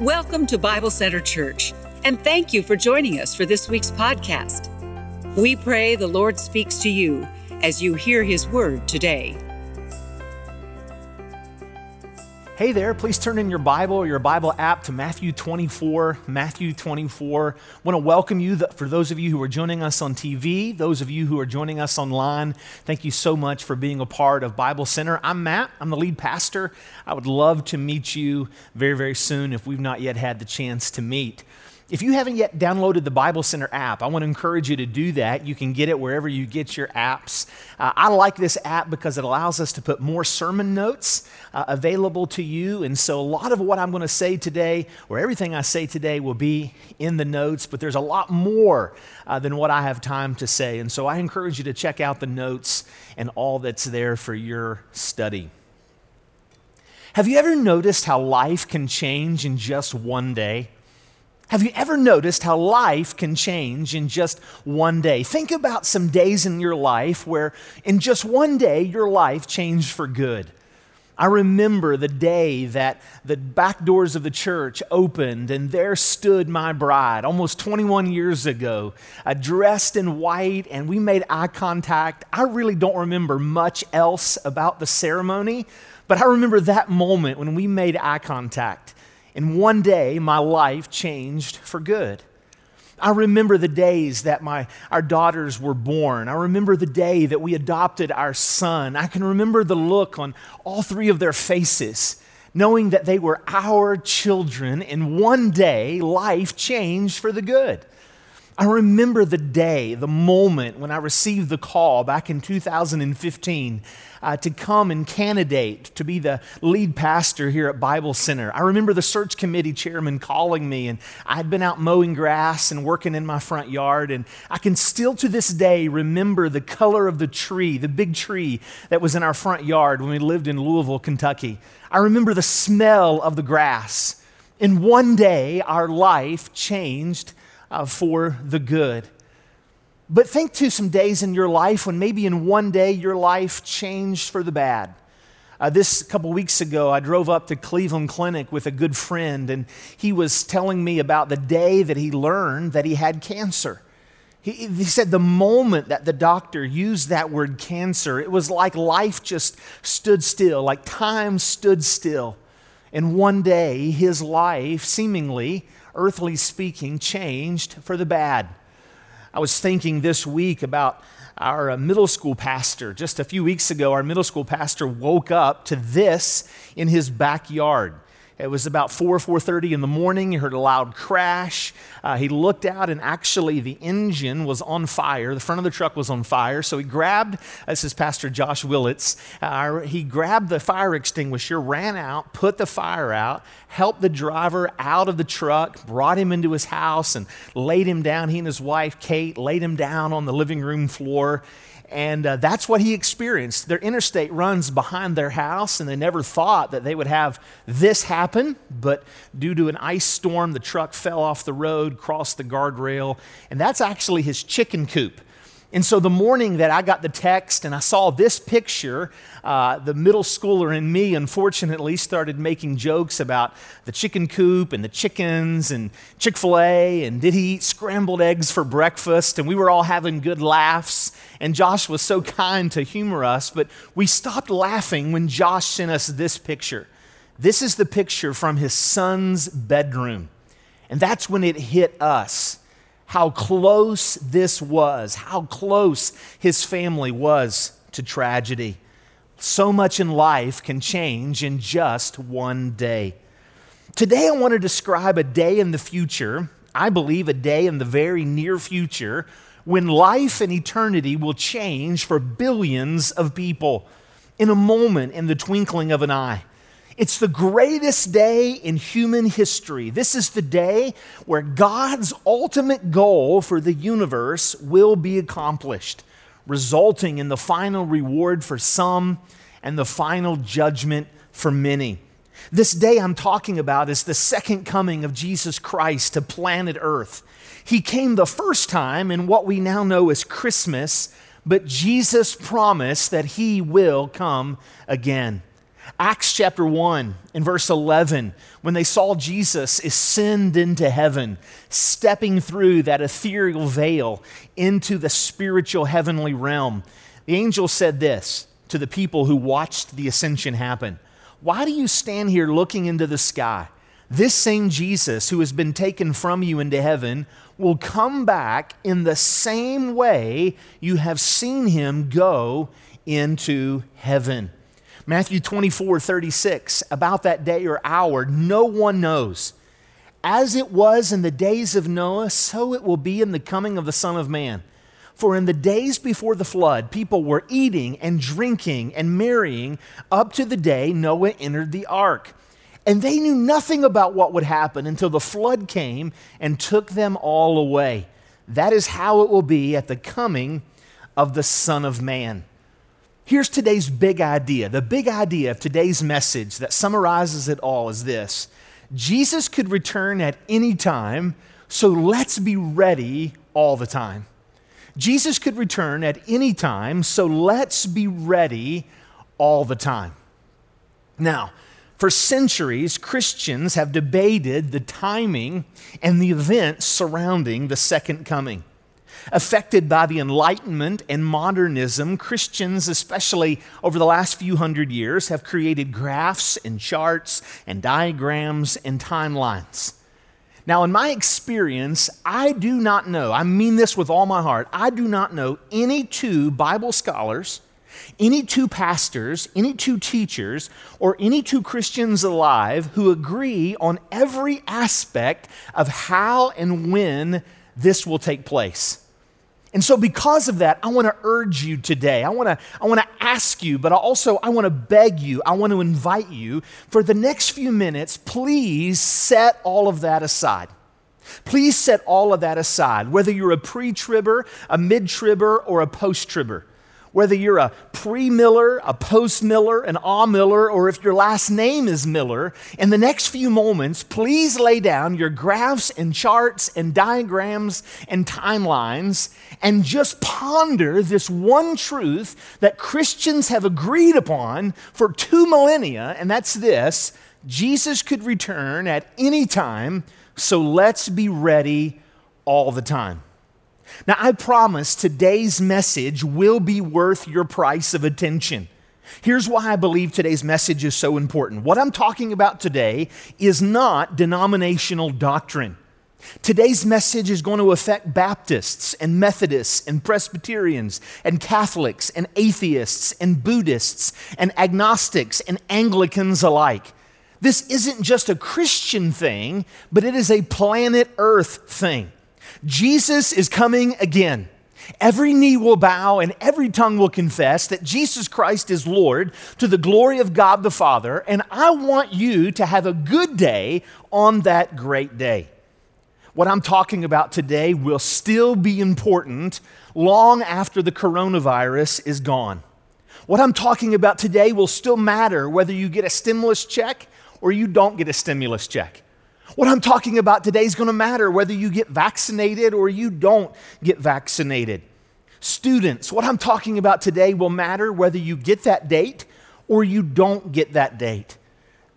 Welcome to Bible Center Church, and thank you for joining us for this week's podcast. We pray the Lord speaks to you as you hear his word today. Hey there, please turn in your Bible or your Bible app to Matthew 24. Matthew 24. I want to welcome you for those of you who are joining us on TV, those of you who are joining us online. Thank you so much for being a part of Bible Center. I'm Matt, I'm the lead pastor. I would love to meet you very, very soon if we've not yet had the chance to meet. If you haven't yet downloaded the Bible Center app, I want to encourage you to do that. You can get it wherever you get your apps. Uh, I like this app because it allows us to put more sermon notes uh, available to you. And so, a lot of what I'm going to say today, or everything I say today, will be in the notes, but there's a lot more uh, than what I have time to say. And so, I encourage you to check out the notes and all that's there for your study. Have you ever noticed how life can change in just one day? Have you ever noticed how life can change in just one day? Think about some days in your life where, in just one day, your life changed for good. I remember the day that the back doors of the church opened and there stood my bride almost 21 years ago, uh, dressed in white, and we made eye contact. I really don't remember much else about the ceremony, but I remember that moment when we made eye contact. And one day, my life changed for good. I remember the days that my, our daughters were born. I remember the day that we adopted our son. I can remember the look on all three of their faces, knowing that they were our children, and one day life changed for the good. I remember the day, the moment when I received the call back in 2015 uh, to come and candidate to be the lead pastor here at Bible Center. I remember the search committee chairman calling me, and I had been out mowing grass and working in my front yard. And I can still to this day remember the color of the tree, the big tree that was in our front yard when we lived in Louisville, Kentucky. I remember the smell of the grass. In one day, our life changed uh, for the good. But think to some days in your life when maybe in one day your life changed for the bad. Uh, this couple weeks ago, I drove up to Cleveland Clinic with a good friend, and he was telling me about the day that he learned that he had cancer. He, he said the moment that the doctor used that word cancer, it was like life just stood still, like time stood still. And one day, his life, seemingly earthly speaking, changed for the bad. I was thinking this week about our uh, middle school pastor. Just a few weeks ago, our middle school pastor woke up to this in his backyard. It was about 4 4:30 in the morning. He heard a loud crash. Uh, he looked out, and actually, the engine was on fire. The front of the truck was on fire. So he grabbed. This is Pastor Josh Willits. Uh, he grabbed the fire extinguisher, ran out, put the fire out, helped the driver out of the truck, brought him into his house, and laid him down. He and his wife Kate laid him down on the living room floor. And uh, that's what he experienced. Their interstate runs behind their house, and they never thought that they would have this happen. But due to an ice storm, the truck fell off the road, crossed the guardrail, and that's actually his chicken coop. And so the morning that I got the text and I saw this picture, uh, the middle schooler in me, unfortunately, started making jokes about the chicken coop and the chickens and Chick fil A and did he eat scrambled eggs for breakfast? And we were all having good laughs. And Josh was so kind to humor us, but we stopped laughing when Josh sent us this picture. This is the picture from his son's bedroom. And that's when it hit us how close this was, how close his family was to tragedy. So much in life can change in just one day. Today, I want to describe a day in the future, I believe a day in the very near future, when life and eternity will change for billions of people in a moment, in the twinkling of an eye. It's the greatest day in human history. This is the day where God's ultimate goal for the universe will be accomplished, resulting in the final reward for some and the final judgment for many. This day I'm talking about is the second coming of Jesus Christ to planet Earth. He came the first time in what we now know as Christmas, but Jesus promised that he will come again. Acts chapter 1 in verse 11, when they saw Jesus ascend into heaven, stepping through that ethereal veil into the spiritual heavenly realm, the angel said this to the people who watched the ascension happen Why do you stand here looking into the sky? This same Jesus who has been taken from you into heaven will come back in the same way you have seen him go into heaven. Matthew 24, 36, about that day or hour, no one knows. As it was in the days of Noah, so it will be in the coming of the Son of Man. For in the days before the flood, people were eating and drinking and marrying up to the day Noah entered the ark. And they knew nothing about what would happen until the flood came and took them all away. That is how it will be at the coming of the Son of Man. Here's today's big idea. The big idea of today's message that summarizes it all is this Jesus could return at any time, so let's be ready all the time. Jesus could return at any time, so let's be ready all the time. Now, for centuries, Christians have debated the timing and the events surrounding the second coming. Affected by the Enlightenment and modernism, Christians, especially over the last few hundred years, have created graphs and charts and diagrams and timelines. Now, in my experience, I do not know, I mean this with all my heart, I do not know any two Bible scholars, any two pastors, any two teachers, or any two Christians alive who agree on every aspect of how and when this will take place. And so, because of that, I want to urge you today. I want to, I want to ask you, but also I want to beg you, I want to invite you for the next few minutes, please set all of that aside. Please set all of that aside, whether you're a pre tribber, a mid tribber, or a post tribber whether you're a pre Miller, a post Miller, an ah Miller, or if your last name is Miller, in the next few moments, please lay down your graphs and charts and diagrams and timelines and just ponder this one truth that Christians have agreed upon for two millennia, and that's this Jesus could return at any time, so let's be ready all the time. Now, I promise today's message will be worth your price of attention. Here's why I believe today's message is so important. What I'm talking about today is not denominational doctrine. Today's message is going to affect Baptists and Methodists and Presbyterians and Catholics and atheists and Buddhists and agnostics and Anglicans alike. This isn't just a Christian thing, but it is a planet Earth thing. Jesus is coming again. Every knee will bow and every tongue will confess that Jesus Christ is Lord to the glory of God the Father. And I want you to have a good day on that great day. What I'm talking about today will still be important long after the coronavirus is gone. What I'm talking about today will still matter whether you get a stimulus check or you don't get a stimulus check. What I'm talking about today is going to matter whether you get vaccinated or you don't get vaccinated. Students, what I'm talking about today will matter whether you get that date or you don't get that date.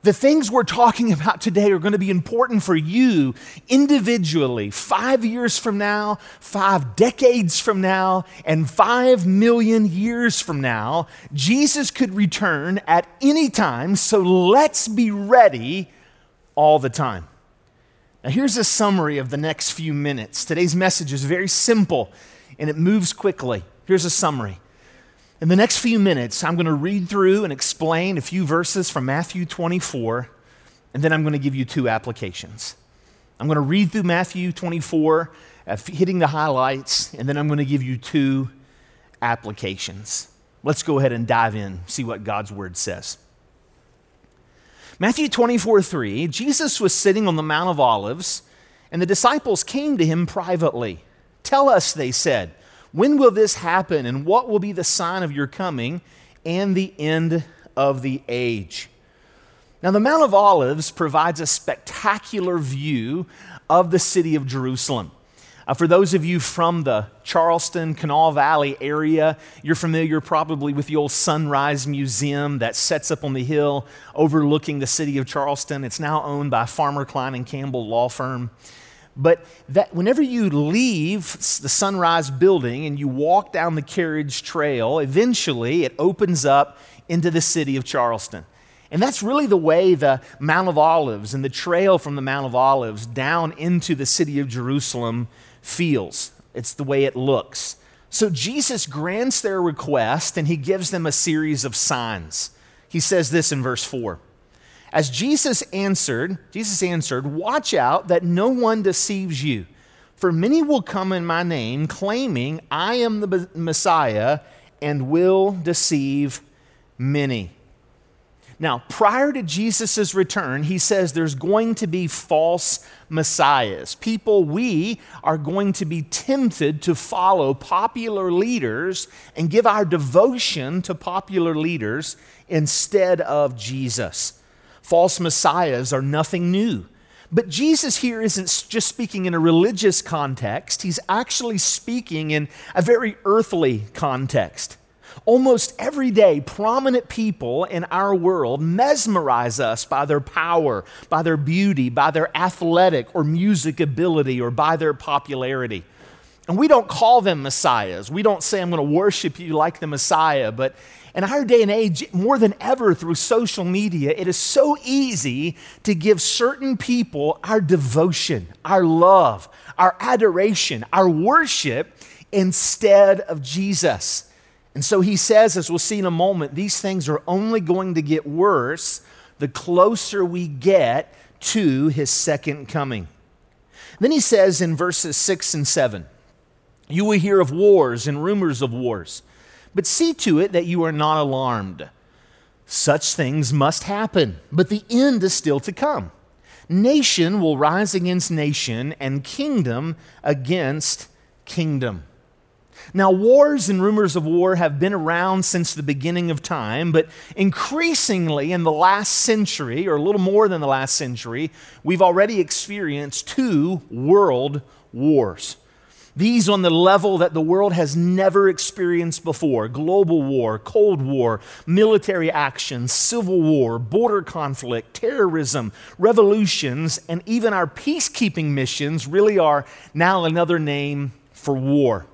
The things we're talking about today are going to be important for you individually, five years from now, five decades from now, and five million years from now. Jesus could return at any time, so let's be ready all the time. Now, here's a summary of the next few minutes. Today's message is very simple and it moves quickly. Here's a summary. In the next few minutes, I'm going to read through and explain a few verses from Matthew 24, and then I'm going to give you two applications. I'm going to read through Matthew 24, uh, hitting the highlights, and then I'm going to give you two applications. Let's go ahead and dive in, see what God's word says. Matthew 24 3, Jesus was sitting on the Mount of Olives, and the disciples came to him privately. Tell us, they said, when will this happen, and what will be the sign of your coming and the end of the age? Now, the Mount of Olives provides a spectacular view of the city of Jerusalem. Uh, for those of you from the Charleston, Kanawha Valley area, you're familiar probably with the old Sunrise Museum that sets up on the hill overlooking the city of Charleston. It's now owned by Farmer Cline and Campbell law firm. But that whenever you leave the Sunrise building and you walk down the carriage trail, eventually it opens up into the city of Charleston. And that's really the way the Mount of Olives and the trail from the Mount of Olives down into the city of Jerusalem feels. It's the way it looks. So Jesus grants their request and he gives them a series of signs. He says this in verse 4. As Jesus answered, Jesus answered, "Watch out that no one deceives you, for many will come in my name claiming I am the Messiah and will deceive many." Now, prior to Jesus' return, he says there's going to be false messiahs. People, we are going to be tempted to follow popular leaders and give our devotion to popular leaders instead of Jesus. False messiahs are nothing new. But Jesus here isn't just speaking in a religious context, he's actually speaking in a very earthly context. Almost every day, prominent people in our world mesmerize us by their power, by their beauty, by their athletic or music ability, or by their popularity. And we don't call them messiahs. We don't say, I'm going to worship you like the Messiah. But in our day and age, more than ever through social media, it is so easy to give certain people our devotion, our love, our adoration, our worship instead of Jesus. And so he says, as we'll see in a moment, these things are only going to get worse the closer we get to his second coming. Then he says in verses 6 and 7 You will hear of wars and rumors of wars, but see to it that you are not alarmed. Such things must happen, but the end is still to come. Nation will rise against nation, and kingdom against kingdom. Now, wars and rumors of war have been around since the beginning of time, but increasingly in the last century, or a little more than the last century, we've already experienced two world wars. These on the level that the world has never experienced before global war, Cold War, military action, civil war, border conflict, terrorism, revolutions, and even our peacekeeping missions really are now another name for war.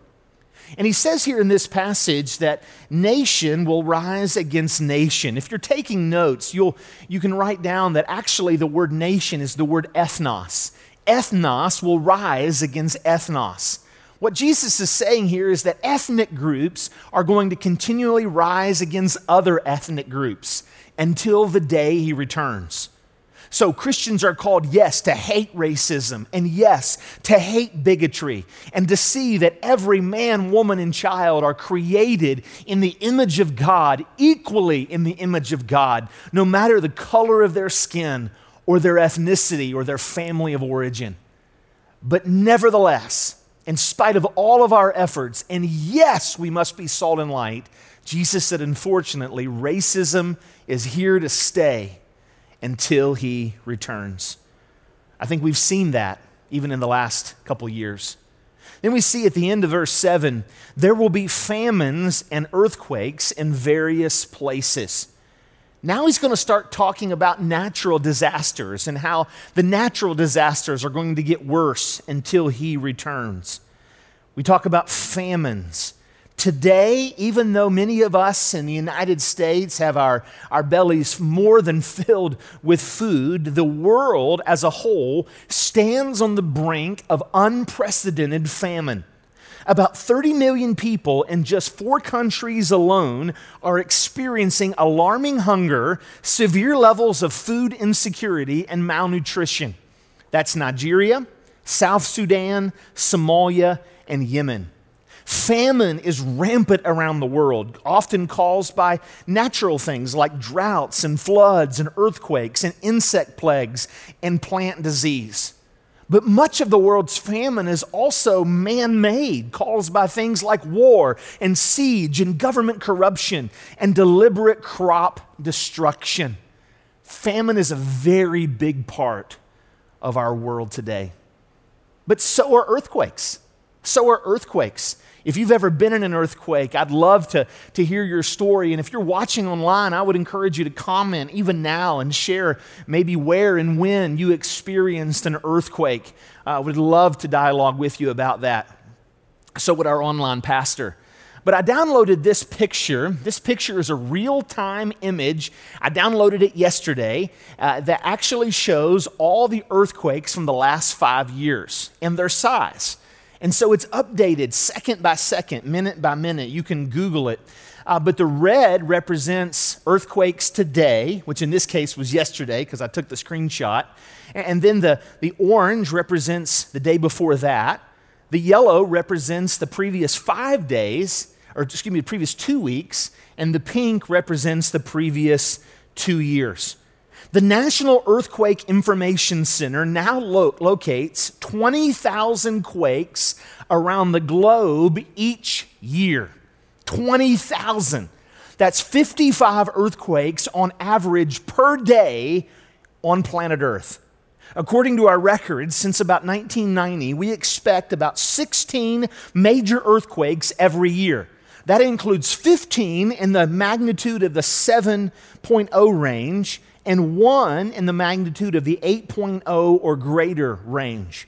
And he says here in this passage that nation will rise against nation. If you're taking notes, you'll, you can write down that actually the word nation is the word ethnos. Ethnos will rise against ethnos. What Jesus is saying here is that ethnic groups are going to continually rise against other ethnic groups until the day he returns. So Christians are called, yes, to hate racism, and yes, to hate bigotry, and to see that every man, woman, and child are created in the image of God, equally in the image of God, no matter the color of their skin or their ethnicity or their family of origin. But nevertheless, in spite of all of our efforts, and yes, we must be salt and light, Jesus said, unfortunately, racism is here to stay until he returns. I think we've seen that even in the last couple years. Then we see at the end of verse 7 there will be famines and earthquakes in various places. Now he's going to start talking about natural disasters and how the natural disasters are going to get worse until he returns. We talk about famines Today, even though many of us in the United States have our, our bellies more than filled with food, the world as a whole stands on the brink of unprecedented famine. About 30 million people in just four countries alone are experiencing alarming hunger, severe levels of food insecurity, and malnutrition. That's Nigeria, South Sudan, Somalia, and Yemen. Famine is rampant around the world, often caused by natural things like droughts and floods and earthquakes and insect plagues and plant disease. But much of the world's famine is also man made, caused by things like war and siege and government corruption and deliberate crop destruction. Famine is a very big part of our world today. But so are earthquakes. So are earthquakes. If you've ever been in an earthquake, I'd love to, to hear your story. And if you're watching online, I would encourage you to comment even now and share maybe where and when you experienced an earthquake. I uh, would love to dialogue with you about that. So would our online pastor. But I downloaded this picture. This picture is a real time image. I downloaded it yesterday uh, that actually shows all the earthquakes from the last five years and their size. And so it's updated second by second, minute by minute. You can Google it. Uh, but the red represents earthquakes today, which in this case was yesterday because I took the screenshot. And then the, the orange represents the day before that. The yellow represents the previous five days, or excuse me, the previous two weeks. And the pink represents the previous two years. The National Earthquake Information Center now lo- locates 20,000 quakes around the globe each year. 20,000. That's 55 earthquakes on average per day on planet Earth. According to our records, since about 1990, we expect about 16 major earthquakes every year. That includes 15 in the magnitude of the 7.0 range and one in the magnitude of the 8.0 or greater range.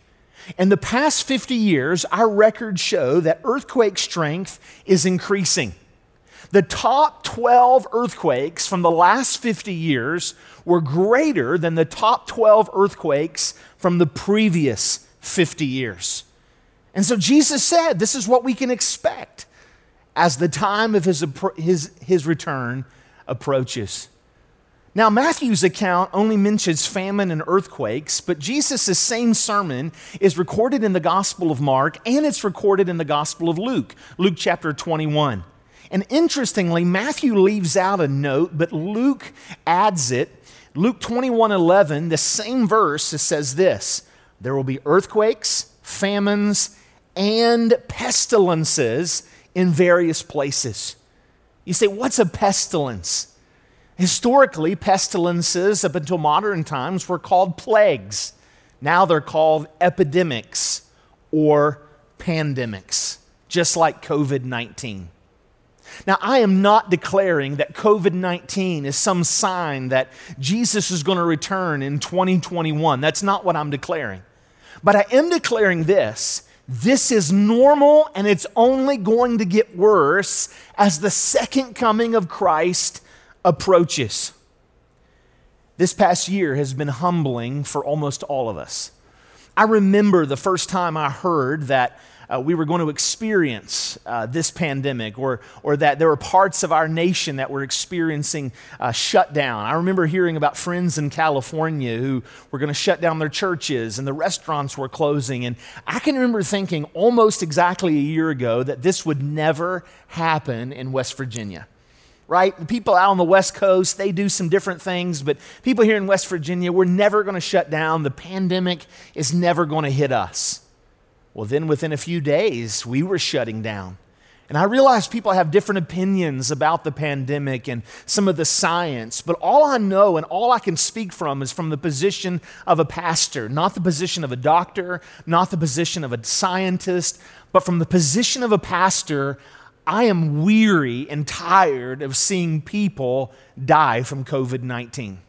In the past 50 years, our records show that earthquake strength is increasing. The top 12 earthquakes from the last 50 years were greater than the top 12 earthquakes from the previous 50 years. And so Jesus said, This is what we can expect as the time of his, his, his return approaches. Now, Matthew's account only mentions famine and earthquakes, but Jesus' same sermon is recorded in the Gospel of Mark and it's recorded in the Gospel of Luke, Luke chapter 21. And interestingly, Matthew leaves out a note, but Luke adds it. Luke 21 11, the same verse, it says this There will be earthquakes, famines, and pestilences in various places. You say, What's a pestilence? Historically, pestilences up until modern times were called plagues. Now they're called epidemics or pandemics, just like COVID 19. Now, I am not declaring that COVID 19 is some sign that Jesus is going to return in 2021. That's not what I'm declaring. But I am declaring this this is normal and it's only going to get worse as the second coming of Christ approaches. This past year has been humbling for almost all of us. I remember the first time I heard that uh, we were going to experience uh, this pandemic or, or that there were parts of our nation that were experiencing uh, shutdown. I remember hearing about friends in California who were going to shut down their churches and the restaurants were closing. And I can remember thinking almost exactly a year ago that this would never happen in West Virginia right? People out on the West Coast, they do some different things, but people here in West Virginia, we're never going to shut down. The pandemic is never going to hit us. Well, then within a few days, we were shutting down. And I realize people have different opinions about the pandemic and some of the science, but all I know and all I can speak from is from the position of a pastor, not the position of a doctor, not the position of a scientist, but from the position of a pastor, I am weary and tired of seeing people die from COVID 19.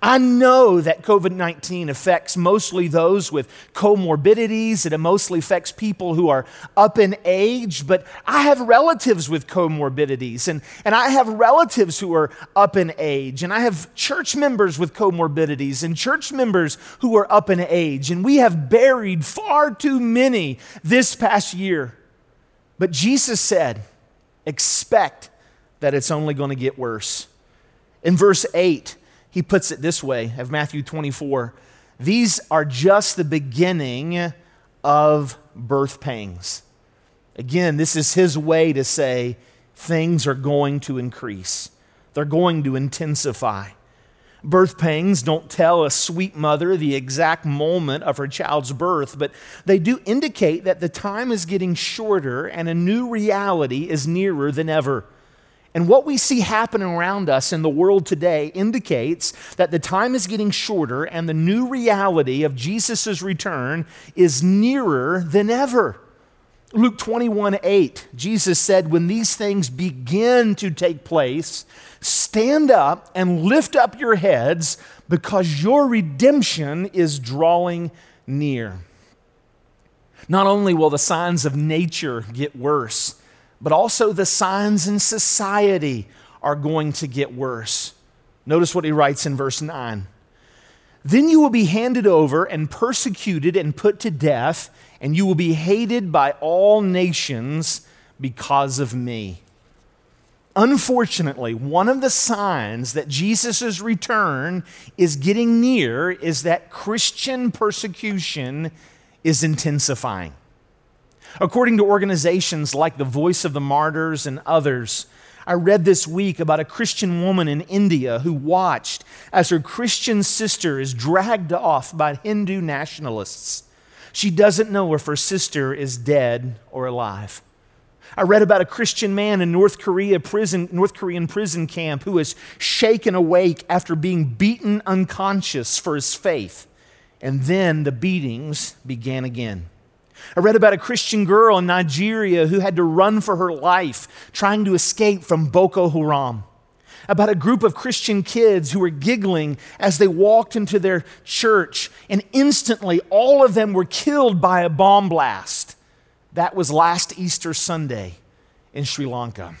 I know that COVID 19 affects mostly those with comorbidities. And it mostly affects people who are up in age, but I have relatives with comorbidities, and, and I have relatives who are up in age, and I have church members with comorbidities, and church members who are up in age, and we have buried far too many this past year. But Jesus said, expect that it's only going to get worse. In verse 8, he puts it this way of Matthew 24 These are just the beginning of birth pangs. Again, this is his way to say things are going to increase, they're going to intensify. Birth pangs don't tell a sweet mother the exact moment of her child's birth, but they do indicate that the time is getting shorter and a new reality is nearer than ever. And what we see happening around us in the world today indicates that the time is getting shorter and the new reality of Jesus' return is nearer than ever. Luke 21 8, Jesus said, When these things begin to take place, stand up and lift up your heads because your redemption is drawing near. Not only will the signs of nature get worse, but also the signs in society are going to get worse. Notice what he writes in verse 9. Then you will be handed over and persecuted and put to death, and you will be hated by all nations because of me. Unfortunately, one of the signs that Jesus' return is getting near is that Christian persecution is intensifying. According to organizations like the Voice of the Martyrs and others, I read this week about a Christian woman in India who watched as her Christian sister is dragged off by Hindu nationalists. She doesn't know if her sister is dead or alive. I read about a Christian man in North Korea prison, North Korean prison camp who was shaken awake after being beaten unconscious for his faith. And then the beatings began again. I read about a Christian girl in Nigeria who had to run for her life trying to escape from Boko Haram. About a group of Christian kids who were giggling as they walked into their church, and instantly all of them were killed by a bomb blast. That was last Easter Sunday in Sri Lanka.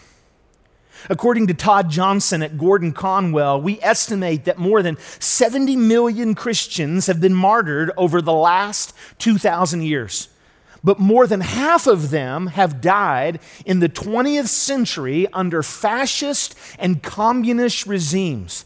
According to Todd Johnson at Gordon Conwell, we estimate that more than 70 million Christians have been martyred over the last 2,000 years but more than half of them have died in the 20th century under fascist and communist regimes.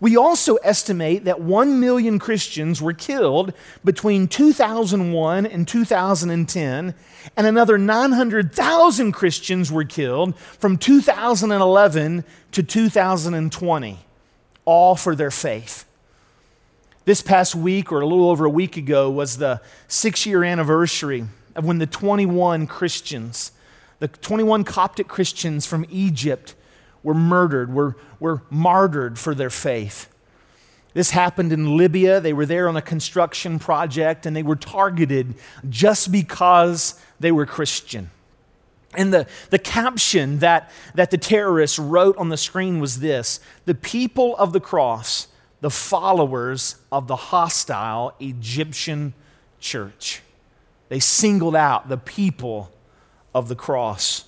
We also estimate that 1 million Christians were killed between 2001 and 2010, and another 900,000 Christians were killed from 2011 to 2020, all for their faith. This past week, or a little over a week ago, was the six year anniversary of when the 21 Christians, the 21 Coptic Christians from Egypt, were murdered, were, were martyred for their faith. This happened in Libya. They were there on a construction project and they were targeted just because they were Christian. And the, the caption that, that the terrorists wrote on the screen was this The people of the cross, the followers of the hostile Egyptian church. They singled out the people of the cross.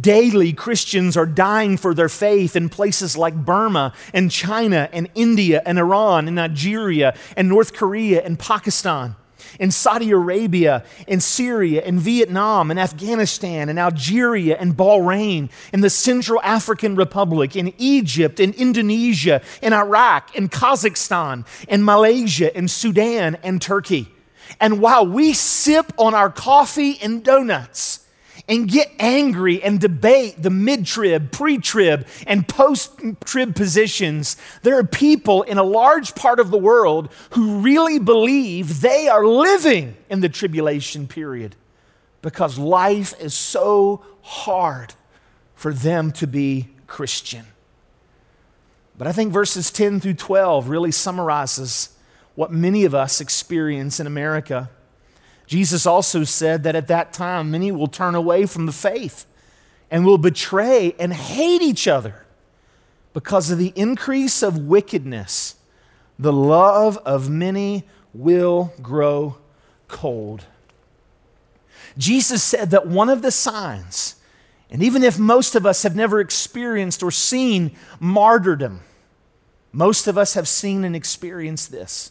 Daily, Christians are dying for their faith in places like Burma and China and India and Iran and Nigeria and North Korea and Pakistan, in Saudi Arabia, in Syria, in Vietnam, in Afghanistan, in Algeria, and Bahrain, in the Central African Republic, in Egypt, in Indonesia, in Iraq, in Kazakhstan, in Malaysia, in Sudan, and Turkey. And while we sip on our coffee and donuts and get angry and debate the mid trib, pre trib, and post trib positions, there are people in a large part of the world who really believe they are living in the tribulation period because life is so hard for them to be Christian. But I think verses 10 through 12 really summarizes what many of us experience in America. Jesus also said that at that time, many will turn away from the faith and will betray and hate each other because of the increase of wickedness. The love of many will grow cold. Jesus said that one of the signs, and even if most of us have never experienced or seen martyrdom, most of us have seen and experienced this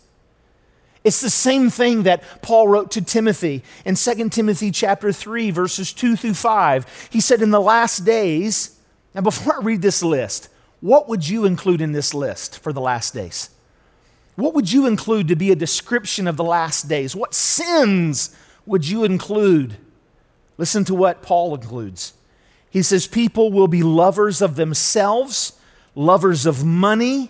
it's the same thing that Paul wrote to Timothy in 2 Timothy chapter 3 verses 2 through 5. He said in the last days, now before I read this list, what would you include in this list for the last days? What would you include to be a description of the last days? What sins would you include? Listen to what Paul includes. He says, People will be lovers of themselves, lovers of money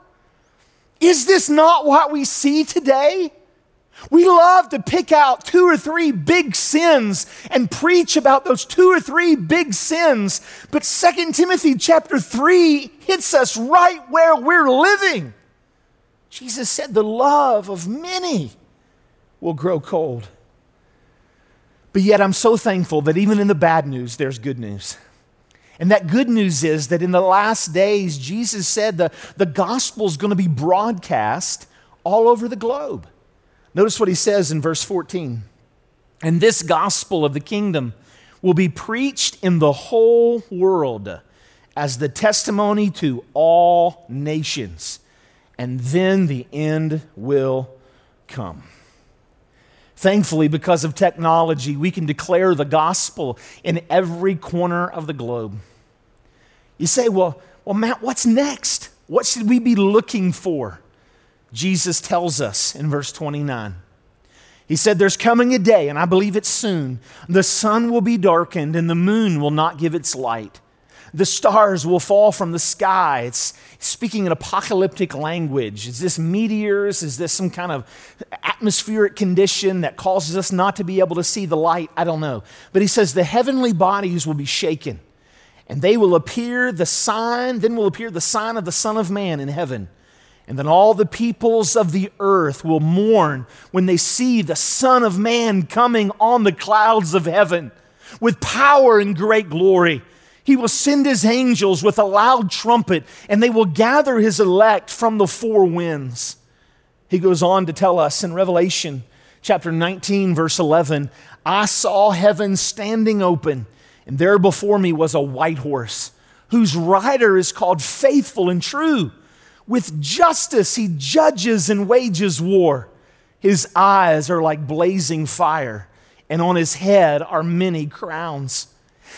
Is this not what we see today? We love to pick out two or three big sins and preach about those two or three big sins. But 2 Timothy chapter 3 hits us right where we're living. Jesus said, The love of many will grow cold. But yet, I'm so thankful that even in the bad news, there's good news. And that good news is that in the last days, Jesus said the, the gospel is going to be broadcast all over the globe. Notice what he says in verse 14. And this gospel of the kingdom will be preached in the whole world as the testimony to all nations, and then the end will come. Thankfully, because of technology, we can declare the gospel in every corner of the globe. You say, well, well, Matt, what's next? What should we be looking for? Jesus tells us in verse 29. He said, There's coming a day, and I believe it's soon. The sun will be darkened, and the moon will not give its light. The stars will fall from the sky. It's speaking in apocalyptic language. Is this meteors? Is this some kind of atmospheric condition that causes us not to be able to see the light? I don't know. But he says, The heavenly bodies will be shaken, and they will appear the sign, then will appear the sign of the Son of Man in heaven. And then all the peoples of the earth will mourn when they see the Son of Man coming on the clouds of heaven with power and great glory. He will send his angels with a loud trumpet, and they will gather his elect from the four winds. He goes on to tell us in Revelation chapter 19, verse 11 I saw heaven standing open, and there before me was a white horse, whose rider is called Faithful and True with justice, he judges and wages war. His eyes are like blazing fire, and on his head are many crowns.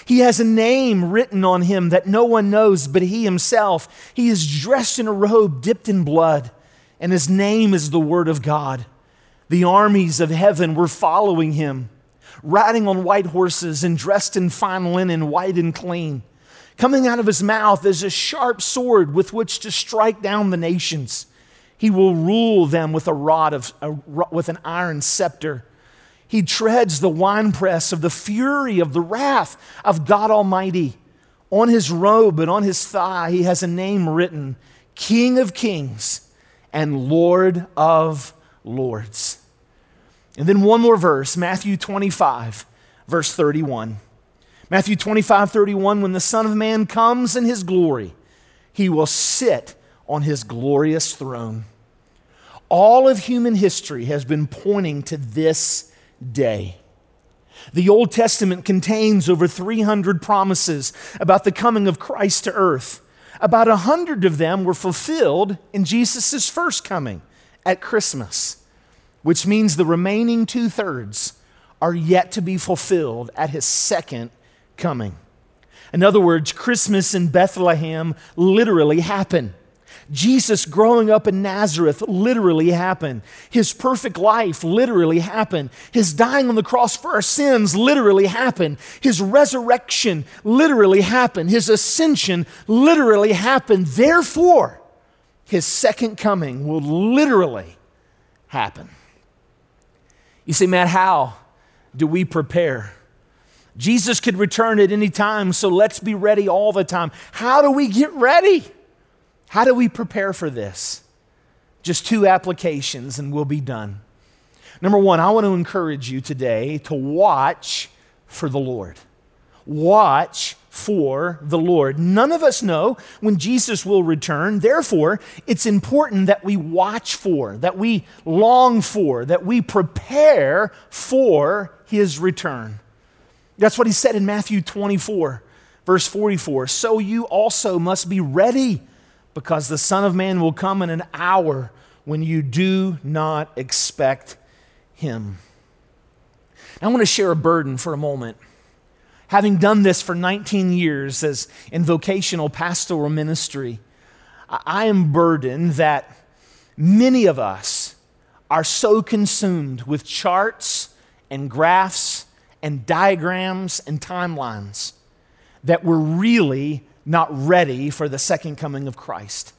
He has a name written on him that no one knows but he himself. He is dressed in a robe dipped in blood, and his name is the Word of God. The armies of heaven were following him, riding on white horses and dressed in fine linen, white and clean. Coming out of his mouth is a sharp sword with which to strike down the nations. He will rule them with a rod of a, with an iron scepter. He treads the winepress of the fury of the wrath of God Almighty. On his robe and on his thigh, he has a name written King of Kings and Lord of Lords. And then one more verse, Matthew 25, verse 31. Matthew 25, 31, when the Son of Man comes in his glory, he will sit on his glorious throne. All of human history has been pointing to this day. The Old Testament contains over 300 promises about the coming of Christ to earth. About a hundred of them were fulfilled in Jesus' first coming at Christmas, which means the remaining two thirds are yet to be fulfilled at his second coming. In other words, Christmas in Bethlehem literally happened. Jesus growing up in Nazareth literally happened. His perfect life literally happened. His dying on the cross for our sins literally happened. His resurrection literally happened. His ascension literally happened. Therefore, his second coming will literally happen. You say, Matt, how do we prepare? Jesus could return at any time, so let's be ready all the time. How do we get ready? How do we prepare for this? Just two applications and we'll be done. Number one, I want to encourage you today to watch for the Lord. Watch for the Lord. None of us know when Jesus will return. Therefore, it's important that we watch for, that we long for, that we prepare for his return. That's what he said in Matthew 24, verse 44. So you also must be ready, because the Son of Man will come in an hour when you do not expect him. I want to share a burden for a moment. Having done this for 19 years as in vocational pastoral ministry, I am burdened that many of us are so consumed with charts and graphs and diagrams and timelines that we're really not ready for the second coming of Christ.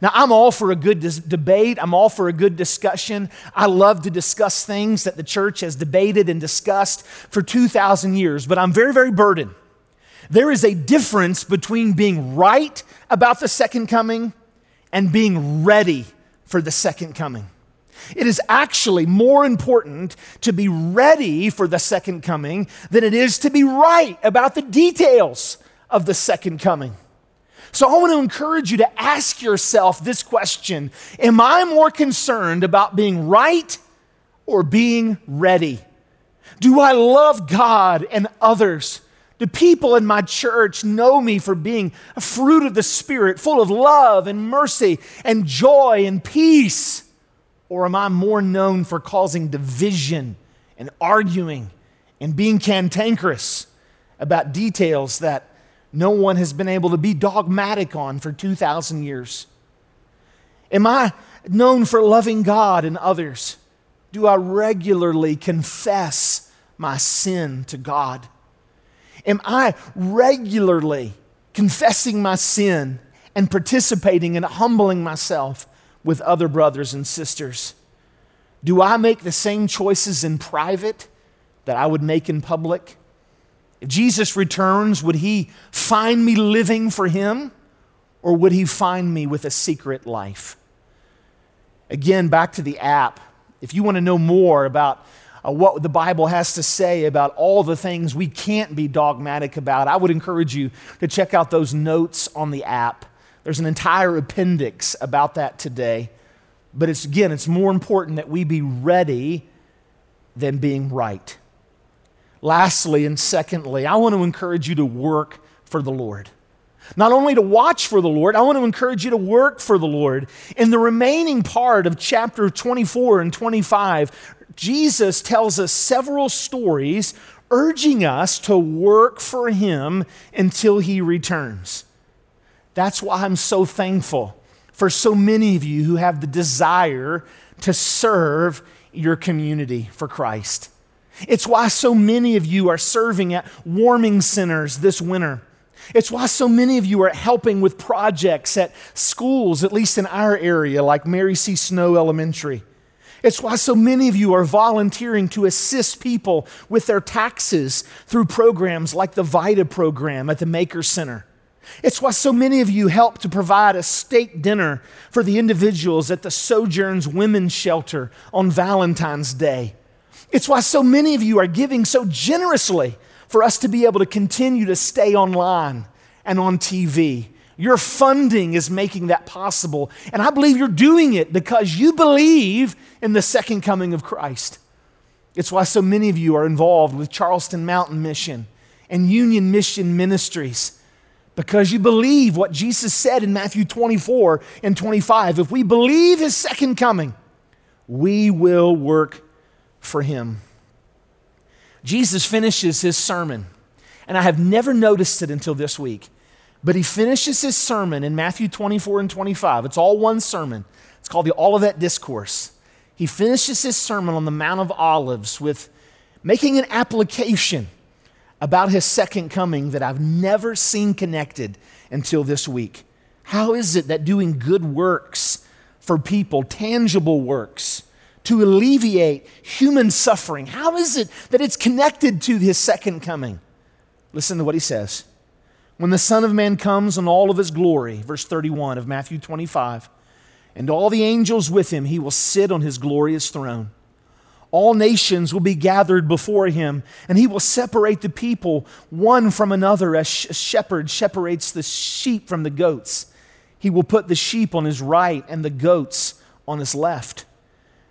Now, I'm all for a good dis- debate. I'm all for a good discussion. I love to discuss things that the church has debated and discussed for 2,000 years, but I'm very, very burdened. There is a difference between being right about the second coming and being ready for the second coming. It is actually more important to be ready for the second coming than it is to be right about the details of the second coming. So I want to encourage you to ask yourself this question Am I more concerned about being right or being ready? Do I love God and others? Do people in my church know me for being a fruit of the Spirit, full of love and mercy and joy and peace? Or am I more known for causing division and arguing and being cantankerous about details that no one has been able to be dogmatic on for 2,000 years? Am I known for loving God and others? Do I regularly confess my sin to God? Am I regularly confessing my sin and participating and humbling myself with other brothers and sisters? Do I make the same choices in private that I would make in public? If Jesus returns, would he find me living for him or would he find me with a secret life? Again, back to the app. If you want to know more about uh, what the Bible has to say about all the things we can't be dogmatic about, I would encourage you to check out those notes on the app. There's an entire appendix about that today. But it's again, it's more important that we be ready than being right. Lastly and secondly, I want to encourage you to work for the Lord. Not only to watch for the Lord, I want to encourage you to work for the Lord. In the remaining part of chapter 24 and 25, Jesus tells us several stories urging us to work for Him until He returns. That's why I'm so thankful for so many of you who have the desire to serve your community for Christ. It's why so many of you are serving at warming centers this winter. It's why so many of you are helping with projects at schools, at least in our area, like Mary C. Snow Elementary. It's why so many of you are volunteering to assist people with their taxes through programs like the VITA program at the Maker Center. It's why so many of you help to provide a steak dinner for the individuals at the Sojourns Women's Shelter on Valentine's Day. It's why so many of you are giving so generously for us to be able to continue to stay online and on TV. Your funding is making that possible. And I believe you're doing it because you believe in the second coming of Christ. It's why so many of you are involved with Charleston Mountain Mission and Union Mission Ministries because you believe what Jesus said in Matthew 24 and 25. If we believe his second coming, we will work for him. Jesus finishes his sermon, and I have never noticed it until this week. But he finishes his sermon in Matthew 24 and 25. It's all one sermon. It's called the Olivet Discourse. He finishes his sermon on the Mount of Olives with making an application about his second coming that I've never seen connected until this week. How is it that doing good works for people, tangible works, to alleviate human suffering, how is it that it's connected to his second coming? Listen to what he says. When the Son of Man comes in all of his glory, verse 31 of Matthew 25, and all the angels with him, he will sit on his glorious throne. All nations will be gathered before him, and he will separate the people one from another as a shepherd separates the sheep from the goats. He will put the sheep on his right and the goats on his left.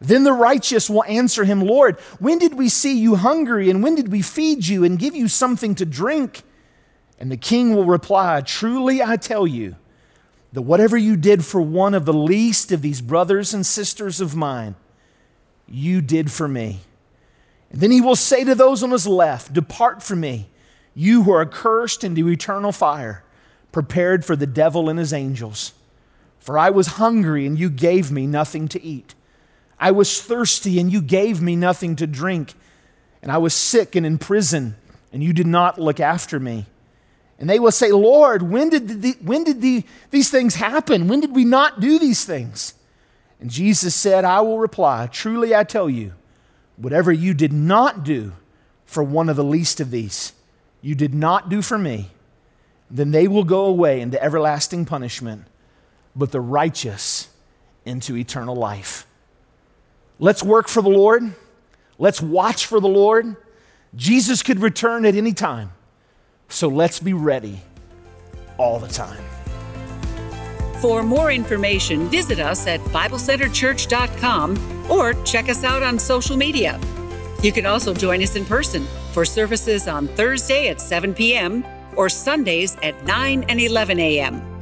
Then the righteous will answer him, Lord, when did we see you hungry, and when did we feed you and give you something to drink? And the king will reply, Truly I tell you, that whatever you did for one of the least of these brothers and sisters of mine, you did for me. And then he will say to those on his left, Depart from me, you who are cursed into eternal fire, prepared for the devil and his angels. For I was hungry, and you gave me nothing to eat. I was thirsty, and you gave me nothing to drink. And I was sick and in prison, and you did not look after me. And they will say, Lord, when did, the, when did the, these things happen? When did we not do these things? And Jesus said, I will reply, Truly I tell you, whatever you did not do for one of the least of these, you did not do for me, then they will go away into everlasting punishment, but the righteous into eternal life. Let's work for the Lord. Let's watch for the Lord. Jesus could return at any time. So let's be ready all the time. For more information, visit us at BibleCenterChurch.com or check us out on social media. You can also join us in person for services on Thursday at 7 p.m. or Sundays at 9 and 11 a.m.